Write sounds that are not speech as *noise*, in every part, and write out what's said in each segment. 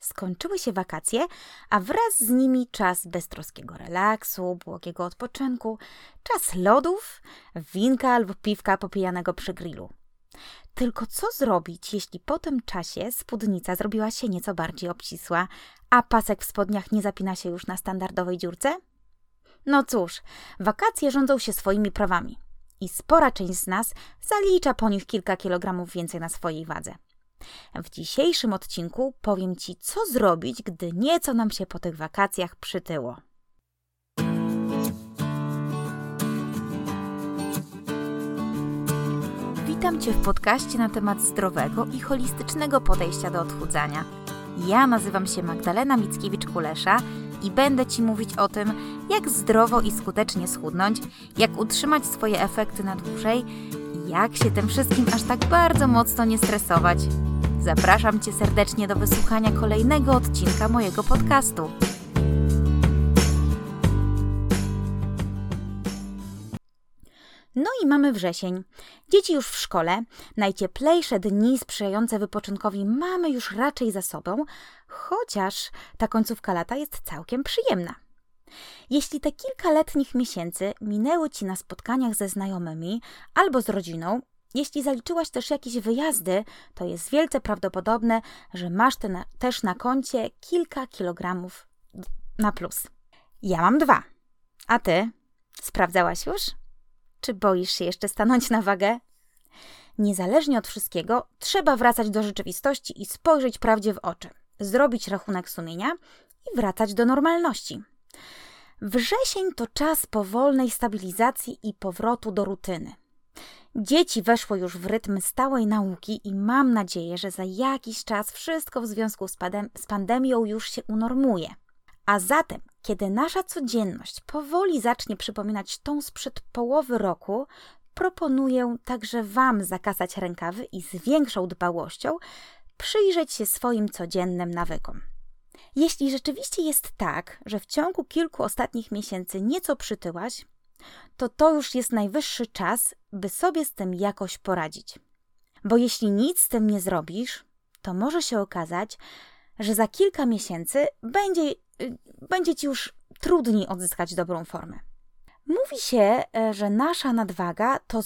Skończyły się wakacje, a wraz z nimi czas beztroskiego relaksu, błogiego odpoczynku, czas lodów, winka albo piwka popijanego przy grillu. Tylko co zrobić, jeśli po tym czasie spódnica zrobiła się nieco bardziej obcisła, a pasek w spodniach nie zapina się już na standardowej dziurce? No cóż, wakacje rządzą się swoimi prawami i spora część z nas zalicza po nich kilka kilogramów więcej na swojej wadze. W dzisiejszym odcinku powiem Ci, co zrobić, gdy nieco nam się po tych wakacjach przytyło. Witam Cię w podcaście na temat zdrowego i holistycznego podejścia do odchudzania. Ja nazywam się Magdalena Mickiewicz-Kulesza i będę Ci mówić o tym, jak zdrowo i skutecznie schudnąć, jak utrzymać swoje efekty na dłużej i jak się tym wszystkim aż tak bardzo mocno nie stresować. Zapraszam Cię serdecznie do wysłuchania kolejnego odcinka mojego podcastu. No i mamy wrzesień. Dzieci już w szkole, najcieplejsze dni sprzyjające wypoczynkowi mamy już raczej za sobą, chociaż ta końcówka lata jest całkiem przyjemna. Jeśli te kilka letnich miesięcy minęły Ci na spotkaniach ze znajomymi albo z rodziną, jeśli zaliczyłaś też jakieś wyjazdy, to jest wielce prawdopodobne, że masz te na, też na koncie kilka kilogramów na plus. Ja mam dwa. A ty? Sprawdzałaś już? Czy boisz się jeszcze stanąć na wagę? Niezależnie od wszystkiego, trzeba wracać do rzeczywistości i spojrzeć prawdzie w oczy, zrobić rachunek sumienia i wracać do normalności. Wrzesień to czas powolnej stabilizacji i powrotu do rutyny. Dzieci weszło już w rytm stałej nauki i mam nadzieję, że za jakiś czas wszystko w związku z, z pandemią już się unormuje. A zatem, kiedy nasza codzienność powoli zacznie przypominać tą sprzed połowy roku, proponuję także Wam zakasać rękawy i z większą dbałością przyjrzeć się swoim codziennym nawykom. Jeśli rzeczywiście jest tak, że w ciągu kilku ostatnich miesięcy nieco przytyłaś, to to już jest najwyższy czas, by sobie z tym jakoś poradzić. Bo jeśli nic z tym nie zrobisz, to może się okazać, że za kilka miesięcy będzie, y, będzie ci już trudniej odzyskać dobrą formę. Mówi się, e, że nasza nadwaga to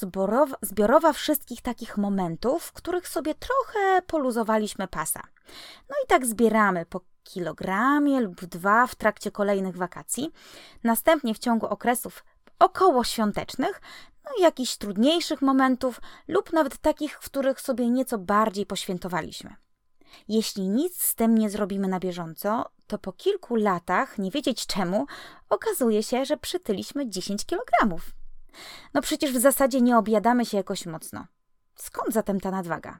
zbiorowa wszystkich takich momentów, w których sobie trochę poluzowaliśmy pasa. No i tak zbieramy po kilogramie lub dwa w trakcie kolejnych wakacji. Następnie w ciągu okresów około świątecznych, no jakichś trudniejszych momentów lub nawet takich, w których sobie nieco bardziej poświętowaliśmy. Jeśli nic z tym nie zrobimy na bieżąco, to po kilku latach, nie wiedzieć czemu, okazuje się, że przytyliśmy 10 kg. No przecież w zasadzie nie objadamy się jakoś mocno. Skąd zatem ta nadwaga?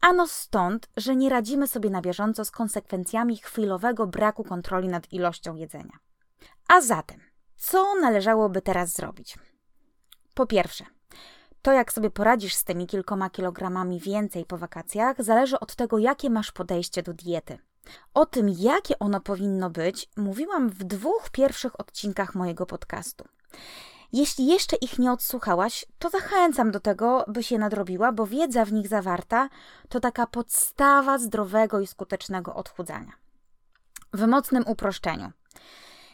Ano stąd, że nie radzimy sobie na bieżąco z konsekwencjami chwilowego braku kontroli nad ilością jedzenia. A zatem, co należałoby teraz zrobić? Po pierwsze, to jak sobie poradzisz z tymi kilkoma kilogramami więcej po wakacjach, zależy od tego, jakie masz podejście do diety. O tym, jakie ono powinno być, mówiłam w dwóch pierwszych odcinkach mojego podcastu. Jeśli jeszcze ich nie odsłuchałaś, to zachęcam do tego, byś je nadrobiła, bo wiedza w nich zawarta to taka podstawa zdrowego i skutecznego odchudzania. W mocnym uproszczeniu.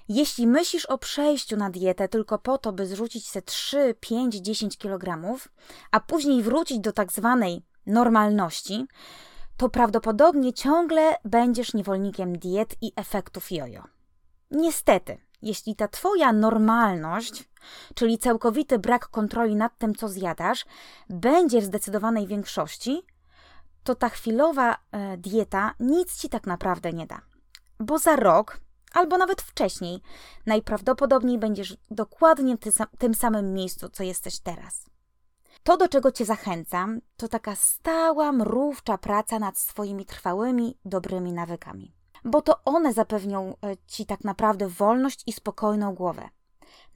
Jeśli myślisz o przejściu na dietę tylko po to, by zrzucić se 3, 5, 10 kg, a później wrócić do tak zwanej normalności, to prawdopodobnie ciągle będziesz niewolnikiem diet i efektów jojo. Niestety, jeśli ta Twoja normalność, czyli całkowity brak kontroli nad tym, co zjadasz, będzie w zdecydowanej większości, to ta chwilowa e, dieta nic Ci tak naprawdę nie da. Bo za rok albo nawet wcześniej, najprawdopodobniej będziesz dokładnie w tym samym miejscu, co jesteś teraz. To, do czego Cię zachęcam, to taka stała, mrówcza praca nad swoimi trwałymi, dobrymi nawykami. Bo to one zapewnią e, Ci tak naprawdę wolność i spokojną głowę.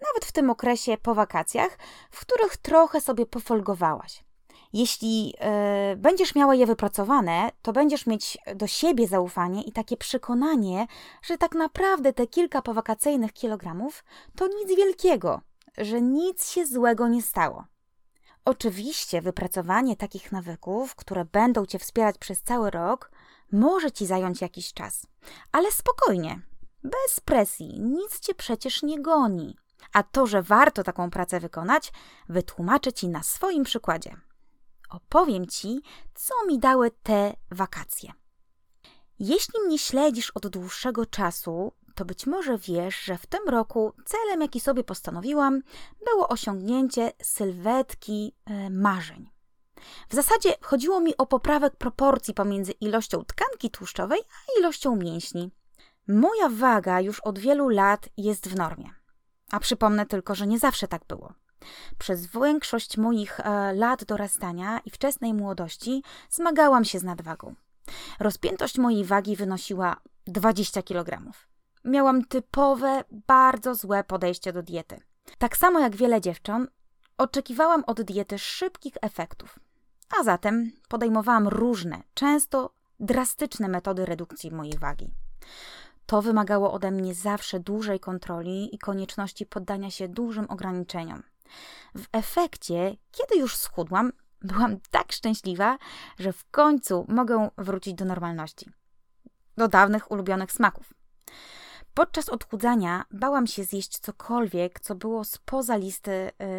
Nawet w tym okresie po wakacjach, w których trochę sobie pofolgowałaś. Jeśli y, będziesz miała je wypracowane, to będziesz mieć do siebie zaufanie i takie przekonanie, że tak naprawdę te kilka powakacyjnych kilogramów to nic wielkiego, że nic się złego nie stało. Oczywiście wypracowanie takich nawyków, które będą cię wspierać przez cały rok, może ci zająć jakiś czas, ale spokojnie, bez presji, nic cię przecież nie goni. A to, że warto taką pracę wykonać, wytłumaczę ci na swoim przykładzie. Opowiem ci, co mi dały te wakacje. Jeśli mnie śledzisz od dłuższego czasu, to być może wiesz, że w tym roku celem, jaki sobie postanowiłam, było osiągnięcie sylwetki e, marzeń. W zasadzie chodziło mi o poprawę proporcji pomiędzy ilością tkanki tłuszczowej a ilością mięśni. Moja waga już od wielu lat jest w normie. A przypomnę tylko, że nie zawsze tak było. Przez większość moich e, lat dorastania i wczesnej młodości zmagałam się z nadwagą. Rozpiętość mojej wagi wynosiła 20 kg. Miałam typowe, bardzo złe podejście do diety. Tak samo jak wiele dziewcząt, oczekiwałam od diety szybkich efektów. A zatem podejmowałam różne, często drastyczne metody redukcji mojej wagi. To wymagało ode mnie zawsze dużej kontroli i konieczności poddania się dużym ograniczeniom. W efekcie, kiedy już schudłam, byłam tak szczęśliwa, że w końcu mogę wrócić do normalności, do dawnych ulubionych smaków. Podczas odchudzania bałam się zjeść cokolwiek, co było spoza listy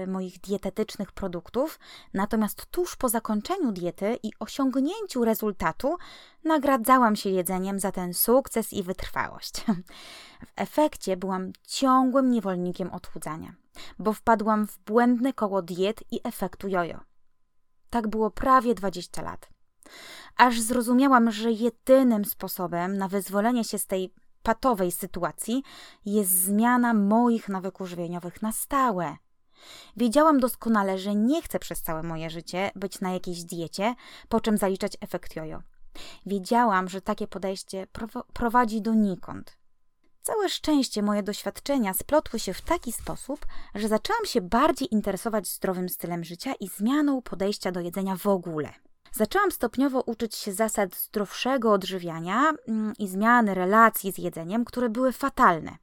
y, moich dietetycznych produktów, natomiast tuż po zakończeniu diety i osiągnięciu rezultatu nagradzałam się jedzeniem za ten sukces i wytrwałość. W efekcie byłam ciągłym niewolnikiem odchudzania, bo wpadłam w błędne koło diet i efektu jojo. Tak było prawie 20 lat. Aż zrozumiałam, że jedynym sposobem na wyzwolenie się z tej patowej sytuacji jest zmiana moich nawyków żywieniowych na stałe. Wiedziałam doskonale, że nie chcę przez całe moje życie być na jakiejś diecie, po czym zaliczać efekt jojo. Wiedziałam, że takie podejście prowadzi donikąd. Całe szczęście moje doświadczenia splotły się w taki sposób, że zaczęłam się bardziej interesować zdrowym stylem życia i zmianą podejścia do jedzenia w ogóle. Zaczęłam stopniowo uczyć się zasad zdrowszego odżywiania mm, i zmiany relacji z jedzeniem, które były fatalne.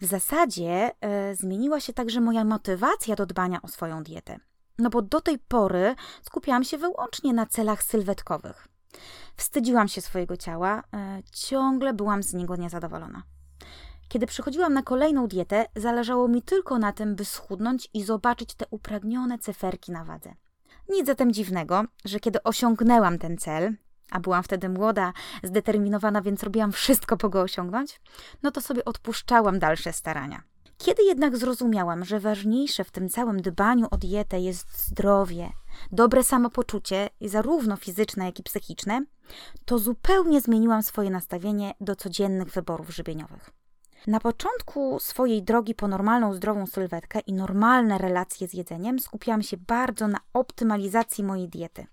W zasadzie e, zmieniła się także moja motywacja do dbania o swoją dietę. No bo do tej pory skupiałam się wyłącznie na celach sylwetkowych. Wstydziłam się swojego ciała, e, ciągle byłam z niego niezadowolona. Kiedy przychodziłam na kolejną dietę, zależało mi tylko na tym, by schudnąć i zobaczyć te upragnione cyferki na wadze. Nic zatem dziwnego, że kiedy osiągnęłam ten cel, a byłam wtedy młoda, zdeterminowana, więc robiłam wszystko, po go osiągnąć, no to sobie odpuszczałam dalsze starania. Kiedy jednak zrozumiałam, że ważniejsze w tym całym dbaniu o dietę jest zdrowie, dobre samopoczucie, zarówno fizyczne, jak i psychiczne, to zupełnie zmieniłam swoje nastawienie do codziennych wyborów żywieniowych. Na początku swojej drogi po normalną, zdrową sylwetkę i normalne relacje z jedzeniem skupiałam się bardzo na optymalizacji mojej diety.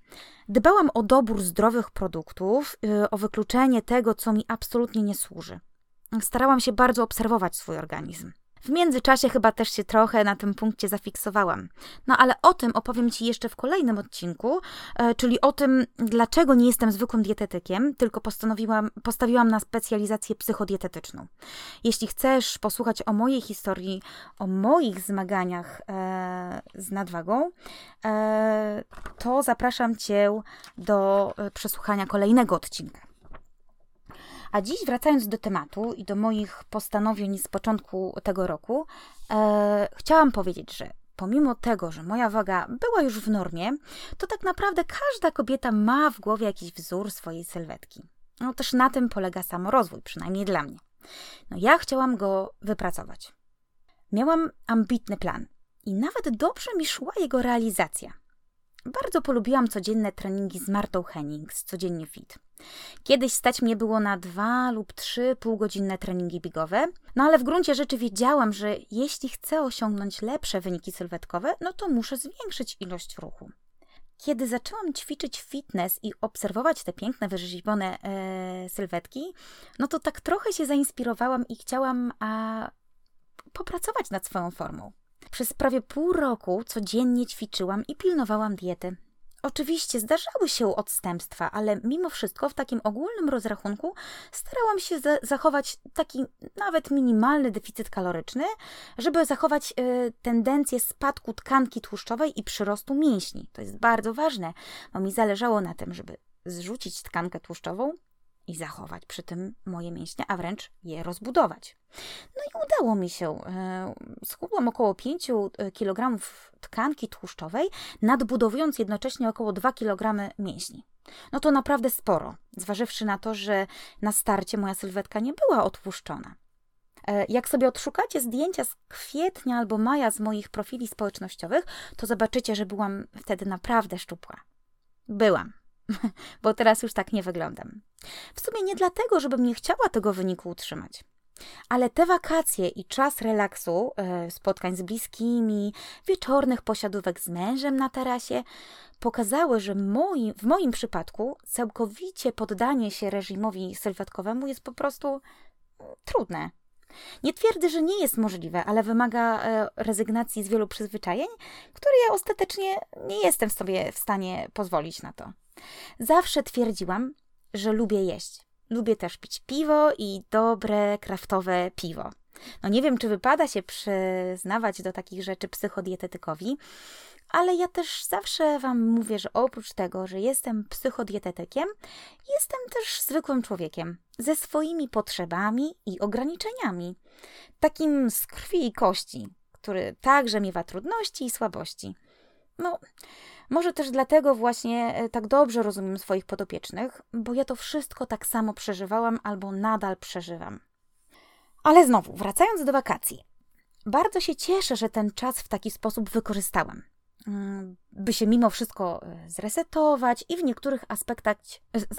Dbałam o dobór zdrowych produktów, y, o wykluczenie tego, co mi absolutnie nie służy. Starałam się bardzo obserwować swój organizm. W międzyczasie chyba też się trochę na tym punkcie zafiksowałam. No ale o tym opowiem Ci jeszcze w kolejnym odcinku, e, czyli o tym, dlaczego nie jestem zwykłym dietetykiem, tylko postanowiłam, postawiłam na specjalizację psychodietetyczną. Jeśli chcesz posłuchać o mojej historii, o moich zmaganiach e, z nadwagą, e, to zapraszam Cię do e, przesłuchania kolejnego odcinka. A dziś wracając do tematu i do moich postanowień z początku tego roku, e, chciałam powiedzieć, że pomimo tego, że moja waga była już w normie, to tak naprawdę każda kobieta ma w głowie jakiś wzór swojej sylwetki. No też na tym polega samorozwój, przynajmniej dla mnie. No ja chciałam go wypracować. Miałam ambitny plan i nawet dobrze mi szła jego realizacja. Bardzo polubiłam codzienne treningi z Martą Henning z Codziennie Fit. Kiedyś stać mnie było na dwa lub trzy półgodzinne treningi bigowe, no ale w gruncie rzeczy wiedziałam, że jeśli chcę osiągnąć lepsze wyniki sylwetkowe, no to muszę zwiększyć ilość ruchu. Kiedy zaczęłam ćwiczyć fitness i obserwować te piękne, wyrzeźbione e, sylwetki, no to tak trochę się zainspirowałam i chciałam a, popracować nad swoją formą. Przez prawie pół roku codziennie ćwiczyłam i pilnowałam diety. Oczywiście zdarzały się odstępstwa, ale mimo wszystko w takim ogólnym rozrachunku starałam się zachować taki nawet minimalny deficyt kaloryczny, żeby zachować y, tendencję spadku tkanki tłuszczowej i przyrostu mięśni. To jest bardzo ważne, bo mi zależało na tym, żeby zrzucić tkankę tłuszczową i zachować przy tym moje mięśnie, a wręcz je rozbudować. No i udało mi się. E, schudłam około 5 e, kg tkanki tłuszczowej, nadbudowując jednocześnie około 2 kg mięśni. No to naprawdę sporo, zważywszy na to, że na starcie moja sylwetka nie była otłuszczona. E, jak sobie odszukacie zdjęcia z kwietnia albo maja z moich profili społecznościowych, to zobaczycie, że byłam wtedy naprawdę szczupła. Byłam, *laughs* bo teraz już tak nie wyglądam. W sumie nie dlatego, żebym nie chciała tego wyniku utrzymać. Ale te wakacje i czas relaksu, e, spotkań z bliskimi, wieczornych posiadówek z mężem na tarasie pokazały, że moi, w moim przypadku całkowicie poddanie się reżimowi sylwetkowemu jest po prostu mm, trudne. Nie twierdzę, że nie jest możliwe, ale wymaga e, rezygnacji z wielu przyzwyczajeń, które ja ostatecznie nie jestem sobie w stanie pozwolić na to. Zawsze twierdziłam, że lubię jeść. Lubię też pić piwo i dobre, kraftowe piwo. No nie wiem, czy wypada się przyznawać do takich rzeczy psychodietetykowi, ale ja też zawsze Wam mówię, że oprócz tego, że jestem psychodietetykiem, jestem też zwykłym człowiekiem ze swoimi potrzebami i ograniczeniami. Takim z krwi i kości, który także miewa trudności i słabości. No, może też dlatego właśnie e, tak dobrze rozumiem swoich podopiecznych, bo ja to wszystko tak samo przeżywałam albo nadal przeżywam. Ale znowu, wracając do wakacji. Bardzo się cieszę, że ten czas w taki sposób wykorzystałam. Mm, by się mimo wszystko e, zresetować i w niektórych aspektach,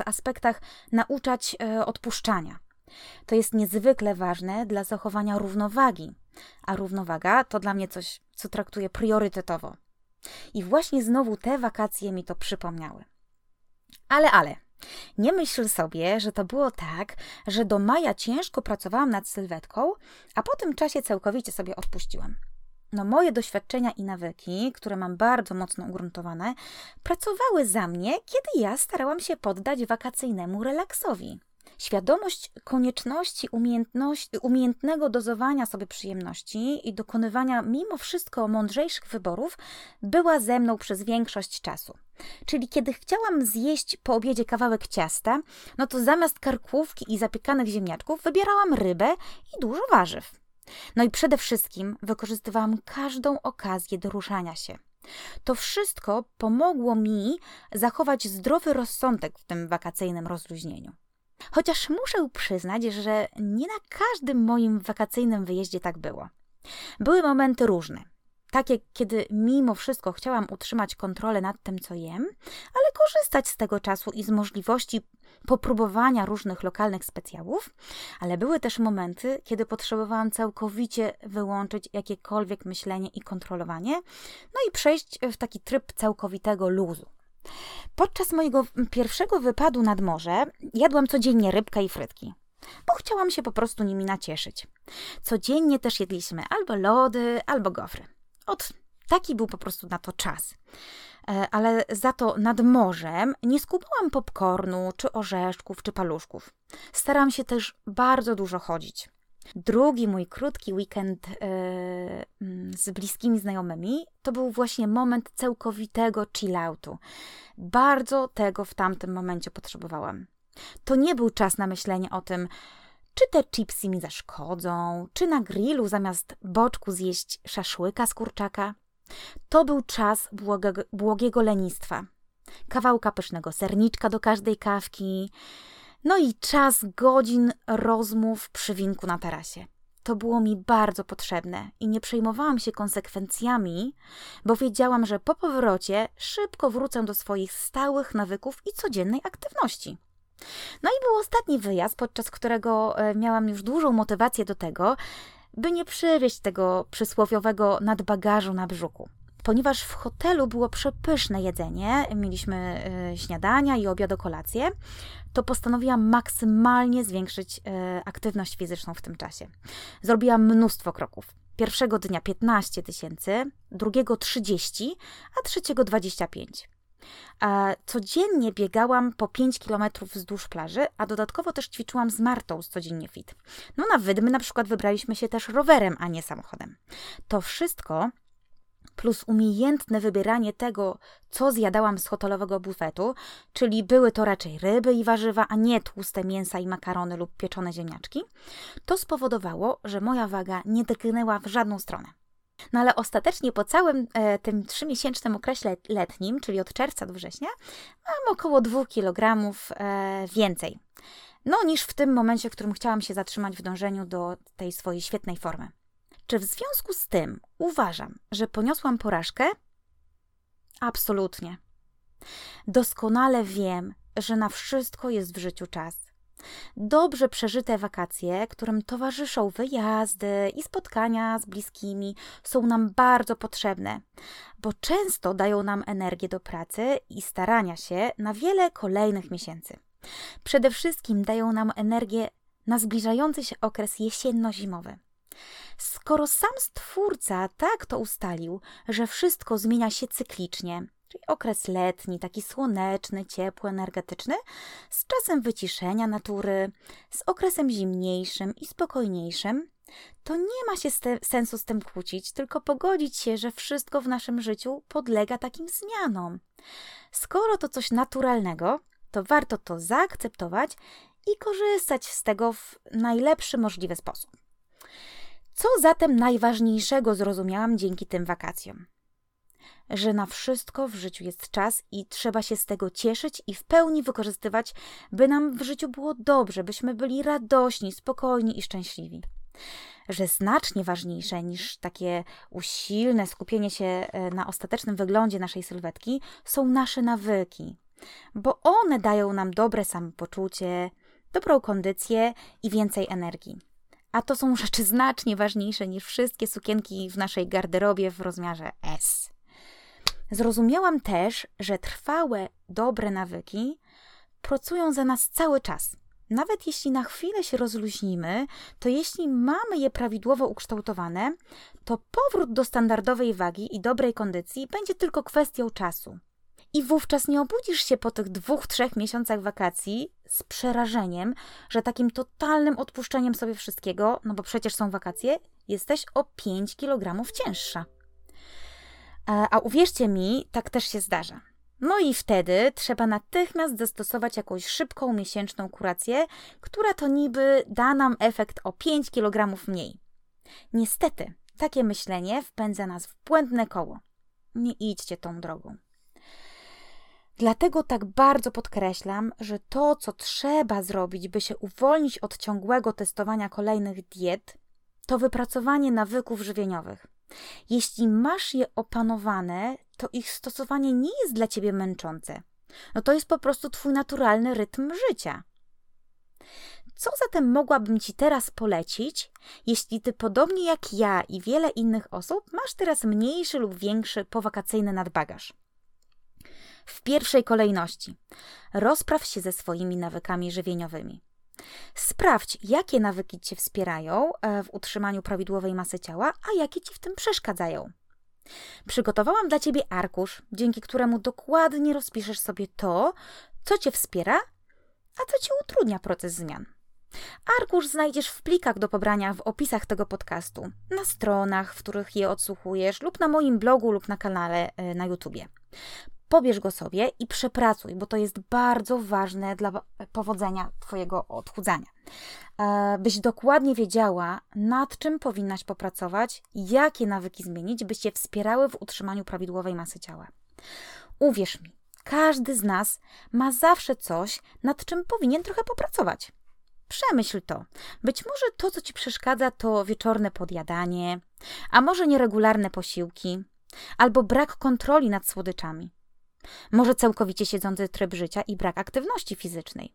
aspektach nauczać e, odpuszczania. To jest niezwykle ważne dla zachowania równowagi, a równowaga to dla mnie coś, co traktuję priorytetowo. I właśnie znowu te wakacje mi to przypomniały. Ale, ale, nie myśl sobie, że to było tak, że do maja ciężko pracowałam nad sylwetką, a po tym czasie całkowicie sobie odpuściłam. No, moje doświadczenia i nawyki, które mam bardzo mocno ugruntowane, pracowały za mnie, kiedy ja starałam się poddać wakacyjnemu relaksowi. Świadomość konieczności umiejętnego dozowania sobie przyjemności i dokonywania mimo wszystko mądrzejszych wyborów była ze mną przez większość czasu. Czyli kiedy chciałam zjeść po obiedzie kawałek ciasta, no to zamiast karkówki i zapiekanych ziemniaczków wybierałam rybę i dużo warzyw. No i przede wszystkim wykorzystywałam każdą okazję do ruszania się. To wszystko pomogło mi zachować zdrowy rozsądek w tym wakacyjnym rozluźnieniu. Chociaż muszę przyznać, że nie na każdym moim wakacyjnym wyjeździe tak było. Były momenty różne. Takie, kiedy mimo wszystko chciałam utrzymać kontrolę nad tym, co jem, ale korzystać z tego czasu i z możliwości popróbowania różnych lokalnych specjałów, ale były też momenty, kiedy potrzebowałam całkowicie wyłączyć jakiekolwiek myślenie i kontrolowanie, no i przejść w taki tryb całkowitego luzu. Podczas mojego pierwszego wypadu nad morze jadłam codziennie rybkę i frytki, bo chciałam się po prostu nimi nacieszyć. Codziennie też jedliśmy albo lody, albo gofry. Od taki był po prostu na to czas. E, ale za to nad morzem nie skupałam popcornu, czy orzeszków, czy paluszków. Staram się też bardzo dużo chodzić. Drugi mój krótki weekend yy, z bliskimi znajomymi to był właśnie moment całkowitego chilloutu. Bardzo tego w tamtym momencie potrzebowałam. To nie był czas na myślenie o tym, czy te chipsy mi zaszkodzą, czy na grillu zamiast boczku zjeść szaszłyka z kurczaka. To był czas błogiego lenistwa. Kawałka pysznego serniczka do każdej kawki, no i czas godzin rozmów przy winku na tarasie. To było mi bardzo potrzebne i nie przejmowałam się konsekwencjami, bo wiedziałam, że po powrocie szybko wrócę do swoich stałych nawyków i codziennej aktywności. No i był ostatni wyjazd, podczas którego e, miałam już dużą motywację do tego, by nie przywieźć tego przysłowiowego nadbagażu na brzuchu ponieważ w hotelu było przepyszne jedzenie, mieliśmy y, śniadania i obiad kolację, to postanowiłam maksymalnie zwiększyć y, aktywność fizyczną w tym czasie. Zrobiłam mnóstwo kroków. Pierwszego dnia 15 tysięcy, drugiego 30, a trzeciego 25. Codziennie biegałam po 5 km wzdłuż plaży, a dodatkowo też ćwiczyłam z Martą z Codziennie Fit. No na wydmy na przykład wybraliśmy się też rowerem, a nie samochodem. To wszystko plus umiejętne wybieranie tego, co zjadałam z hotelowego bufetu, czyli były to raczej ryby i warzywa, a nie tłuste mięsa i makarony lub pieczone ziemniaczki, to spowodowało, że moja waga nie drgnęła w żadną stronę. No ale ostatecznie po całym e, tym trzymiesięcznym okresie letnim, czyli od czerwca do września, mam około 2 kg e, więcej. No niż w tym momencie, w którym chciałam się zatrzymać w dążeniu do tej swojej świetnej formy. Czy w związku z tym uważam, że poniosłam porażkę? Absolutnie. Doskonale wiem, że na wszystko jest w życiu czas. Dobrze przeżyte wakacje, którym towarzyszą wyjazdy i spotkania z bliskimi, są nam bardzo potrzebne, bo często dają nam energię do pracy i starania się na wiele kolejnych miesięcy. Przede wszystkim dają nam energię na zbliżający się okres jesienno-zimowy. Skoro sam Stwórca tak to ustalił, że wszystko zmienia się cyklicznie, czyli okres letni, taki słoneczny, ciepły, energetyczny, z czasem wyciszenia natury, z okresem zimniejszym i spokojniejszym, to nie ma się sensu z tym kłócić, tylko pogodzić się, że wszystko w naszym życiu podlega takim zmianom. Skoro to coś naturalnego, to warto to zaakceptować i korzystać z tego w najlepszy możliwy sposób. Co zatem najważniejszego zrozumiałam dzięki tym wakacjom? Że na wszystko w życiu jest czas i trzeba się z tego cieszyć i w pełni wykorzystywać, by nam w życiu było dobrze, byśmy byli radośni, spokojni i szczęśliwi. Że znacznie ważniejsze niż takie usilne skupienie się e, na ostatecznym wyglądzie naszej sylwetki są nasze nawyki, bo one dają nam dobre samopoczucie, dobrą kondycję i więcej energii. A to są rzeczy znacznie ważniejsze niż wszystkie sukienki w naszej garderobie w rozmiarze S. Zrozumiałam też, że trwałe, dobre nawyki pracują za nas cały czas. Nawet jeśli na chwilę się rozluźnimy, to jeśli mamy je prawidłowo ukształtowane, to powrót do standardowej wagi i dobrej kondycji będzie tylko kwestią czasu. I wówczas nie obudzisz się po tych dwóch, trzech miesiącach wakacji z przerażeniem, że takim totalnym odpuszczeniem sobie wszystkiego, no bo przecież są wakacje, jesteś o 5 kg cięższa. A, a uwierzcie mi, tak też się zdarza. No i wtedy trzeba natychmiast zastosować jakąś szybką miesięczną kurację, która to niby da nam efekt o 5 kg mniej. Niestety, takie myślenie wpędza nas w błędne koło. Nie idźcie tą drogą. Dlatego tak bardzo podkreślam, że to, co trzeba zrobić, by się uwolnić od ciągłego testowania kolejnych diet, to wypracowanie nawyków żywieniowych. Jeśli masz je opanowane, to ich stosowanie nie jest dla ciebie męczące. No to jest po prostu twój naturalny rytm życia. Co zatem mogłabym ci teraz polecić, jeśli ty podobnie jak ja i wiele innych osób masz teraz mniejszy lub większy powakacyjny nadbagaż? W pierwszej kolejności rozpraw się ze swoimi nawykami żywieniowymi. Sprawdź, jakie nawyki Cię wspierają e, w utrzymaniu prawidłowej masy ciała, a jakie Ci w tym przeszkadzają. Przygotowałam dla Ciebie arkusz, dzięki któremu dokładnie rozpiszesz sobie to, co Cię wspiera, a co Ci utrudnia proces zmian. Arkusz znajdziesz w plikach do pobrania w opisach tego podcastu, na stronach, w których je odsłuchujesz, lub na moim blogu, lub na kanale e, na YouTubie pobierz go sobie i przepracuj, bo to jest bardzo ważne dla powodzenia Twojego odchudzania. E, byś dokładnie wiedziała, nad czym powinnaś popracować, jakie nawyki zmienić, by Cię wspierały w utrzymaniu prawidłowej masy ciała. Uwierz mi, każdy z nas ma zawsze coś, nad czym powinien trochę popracować. Przemyśl to. Być może to, co ci przeszkadza, to wieczorne podjadanie, a może nieregularne posiłki, albo brak kontroli nad słodyczami. Może całkowicie siedzący tryb życia i brak aktywności fizycznej.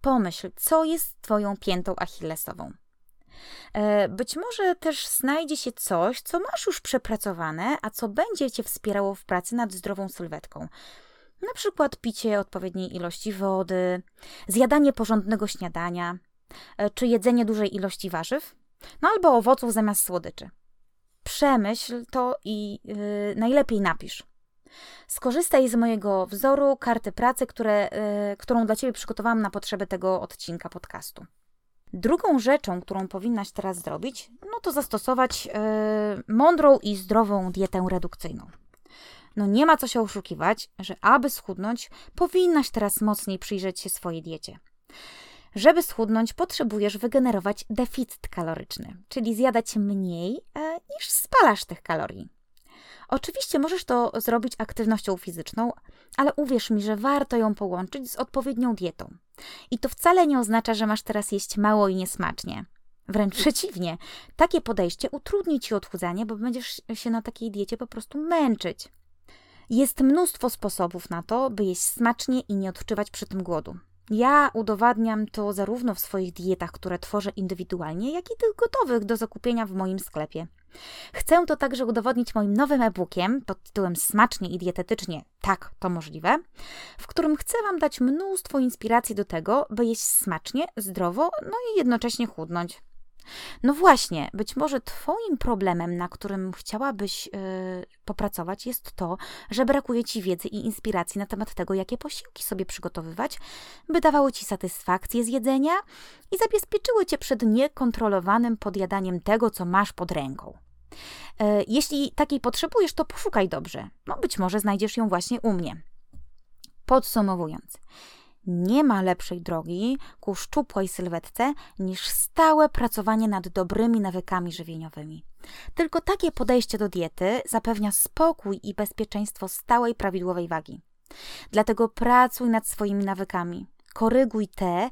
Pomyśl, co jest Twoją piętą achillesową. E, być może też znajdzie się coś, co masz już przepracowane, a co będzie Cię wspierało w pracy nad zdrową sylwetką. Na przykład picie odpowiedniej ilości wody, zjadanie porządnego śniadania, e, czy jedzenie dużej ilości warzyw, no albo owoców zamiast słodyczy. Przemyśl to i yy, najlepiej napisz. Skorzystaj z mojego wzoru karty pracy, które, yy, którą dla Ciebie przygotowałam na potrzeby tego odcinka podcastu. Drugą rzeczą, którą powinnaś teraz zrobić, no to zastosować yy, mądrą i zdrową dietę redukcyjną. No nie ma co się oszukiwać, że aby schudnąć, powinnaś teraz mocniej przyjrzeć się swojej diecie. Żeby schudnąć, potrzebujesz wygenerować deficyt kaloryczny, czyli zjadać mniej e, niż spalasz tych kalorii. Oczywiście możesz to zrobić aktywnością fizyczną, ale uwierz mi, że warto ją połączyć z odpowiednią dietą. I to wcale nie oznacza, że masz teraz jeść mało i niesmacznie. Wręcz *laughs* przeciwnie, takie podejście utrudni ci odchudzanie, bo będziesz się na takiej diecie po prostu męczyć. Jest mnóstwo sposobów na to, by jeść smacznie i nie odczuwać przy tym głodu. Ja udowadniam to zarówno w swoich dietach, które tworzę indywidualnie, jak i tych gotowych do zakupienia w moim sklepie. Chcę to także udowodnić moim nowym e-bookiem pod tytułem Smacznie i dietetycznie tak to możliwe, w którym chcę Wam dać mnóstwo inspiracji do tego, by jeść smacznie, zdrowo, no i jednocześnie chudnąć. No właśnie, być może Twoim problemem, na którym chciałabyś yy, popracować, jest to, że brakuje Ci wiedzy i inspiracji na temat tego, jakie posiłki sobie przygotowywać, by dawały Ci satysfakcję z jedzenia i zabezpieczyły Cię przed niekontrolowanym podjadaniem tego, co masz pod ręką. Yy, jeśli takiej potrzebujesz, to poszukaj dobrze. No być może znajdziesz ją właśnie u mnie. Podsumowując, nie ma lepszej drogi ku szczupłej sylwetce niż stałe pracowanie nad dobrymi nawykami żywieniowymi. Tylko takie podejście do diety zapewnia spokój i bezpieczeństwo stałej, prawidłowej wagi. Dlatego pracuj nad swoimi nawykami. Koryguj te,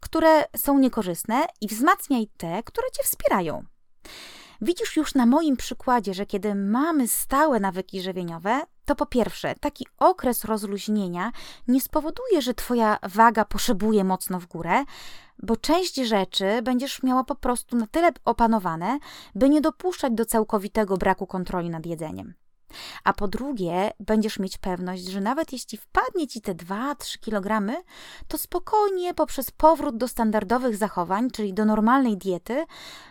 które są niekorzystne i wzmacniaj te, które cię wspierają. Widzisz już na moim przykładzie, że kiedy mamy stałe nawyki żywieniowe, to po pierwsze, taki okres rozluźnienia nie spowoduje, że Twoja waga poszybuje mocno w górę, bo część rzeczy będziesz miała po prostu na tyle opanowane, by nie dopuszczać do całkowitego braku kontroli nad jedzeniem. A po drugie, będziesz mieć pewność, że nawet jeśli wpadnie ci te 2-3 kg, to spokojnie poprzez powrót do standardowych zachowań, czyli do normalnej diety,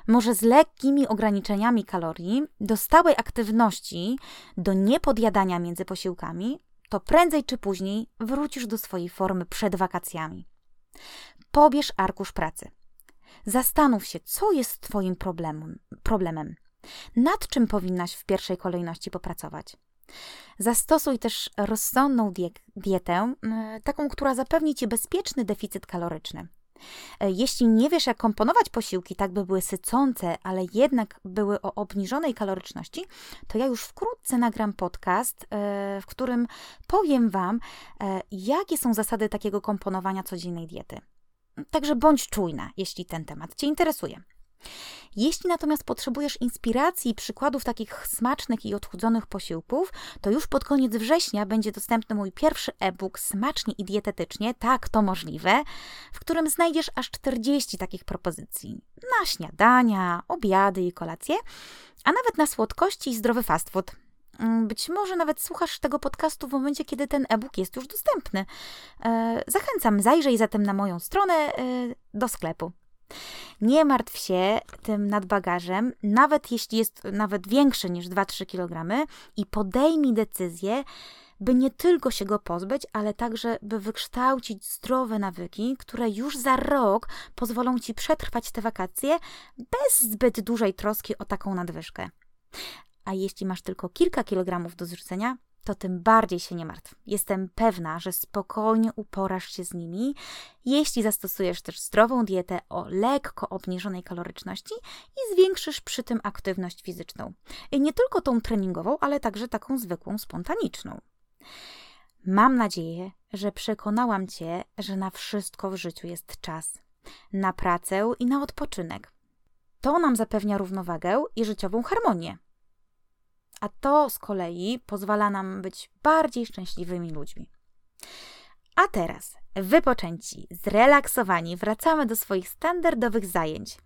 może z lekkimi ograniczeniami kalorii, do stałej aktywności, do niepodjadania między posiłkami, to prędzej czy później wrócisz do swojej formy przed wakacjami. Pobierz arkusz pracy. Zastanów się, co jest Twoim problemem. problemem. Nad czym powinnaś w pierwszej kolejności popracować? Zastosuj też rozsądną dietę, taką, która zapewni ci bezpieczny deficyt kaloryczny. E, jeśli nie wiesz, jak komponować posiłki, tak by były sycące, ale jednak były o obniżonej kaloryczności, to ja już wkrótce nagram podcast, e, w którym powiem Wam, e, jakie są zasady takiego komponowania codziennej diety. Także bądź czujna, jeśli ten temat Cię interesuje. Jeśli natomiast potrzebujesz inspiracji i przykładów takich smacznych i odchudzonych posiłków, to już pod koniec września będzie dostępny mój pierwszy e-book Smacznie i dietetycznie, tak to możliwe, w którym znajdziesz aż 40 takich propozycji na śniadania, obiady i kolacje, a nawet na słodkości i zdrowy fast food. Mm, być może nawet słuchasz tego podcastu w momencie, kiedy ten e-book jest już dostępny. E, zachęcam, zajrzyj zatem na moją stronę e, do sklepu. Nie martw się tym nadbagażem, nawet jeśli jest nawet większy niż 2-3 kg i podejmij decyzję, by nie tylko się go pozbyć, ale także by wykształcić zdrowe nawyki, które już za rok pozwolą ci przetrwać te wakacje bez zbyt dużej troski o taką nadwyżkę. A jeśli masz tylko kilka kilogramów do zrzucenia, to tym bardziej się nie martw. Jestem pewna, że spokojnie uporasz się z nimi, jeśli zastosujesz też zdrową dietę o lekko obniżonej kaloryczności i zwiększysz przy tym aktywność fizyczną. Nie tylko tą treningową, ale także taką zwykłą, spontaniczną. Mam nadzieję, że przekonałam Cię, że na wszystko w życiu jest czas. Na pracę i na odpoczynek. To nam zapewnia równowagę i życiową harmonię a to z kolei pozwala nam być bardziej szczęśliwymi ludźmi. A teraz, wypoczęci, zrelaksowani, wracamy do swoich standardowych zajęć,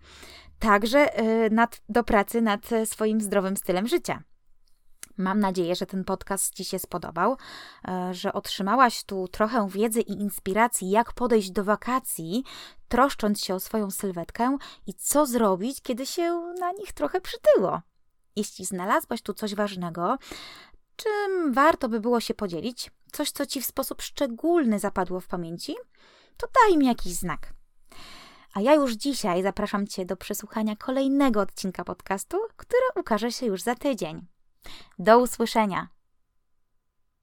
także y, nad, do pracy nad swoim zdrowym stylem życia. Mam nadzieję, że ten podcast Ci się spodobał, y, że otrzymałaś tu trochę wiedzy i inspiracji, jak podejść do wakacji, troszcząc się o swoją sylwetkę i co zrobić, kiedy się na nich trochę przytyło. Jeśli znalazłaś tu coś ważnego, czym warto by było się podzielić, coś, co ci w sposób szczególny zapadło w pamięci, to daj mi jakiś znak. A ja już dzisiaj zapraszam Cię do przesłuchania kolejnego odcinka podcastu, który ukaże się już za tydzień. Do usłyszenia!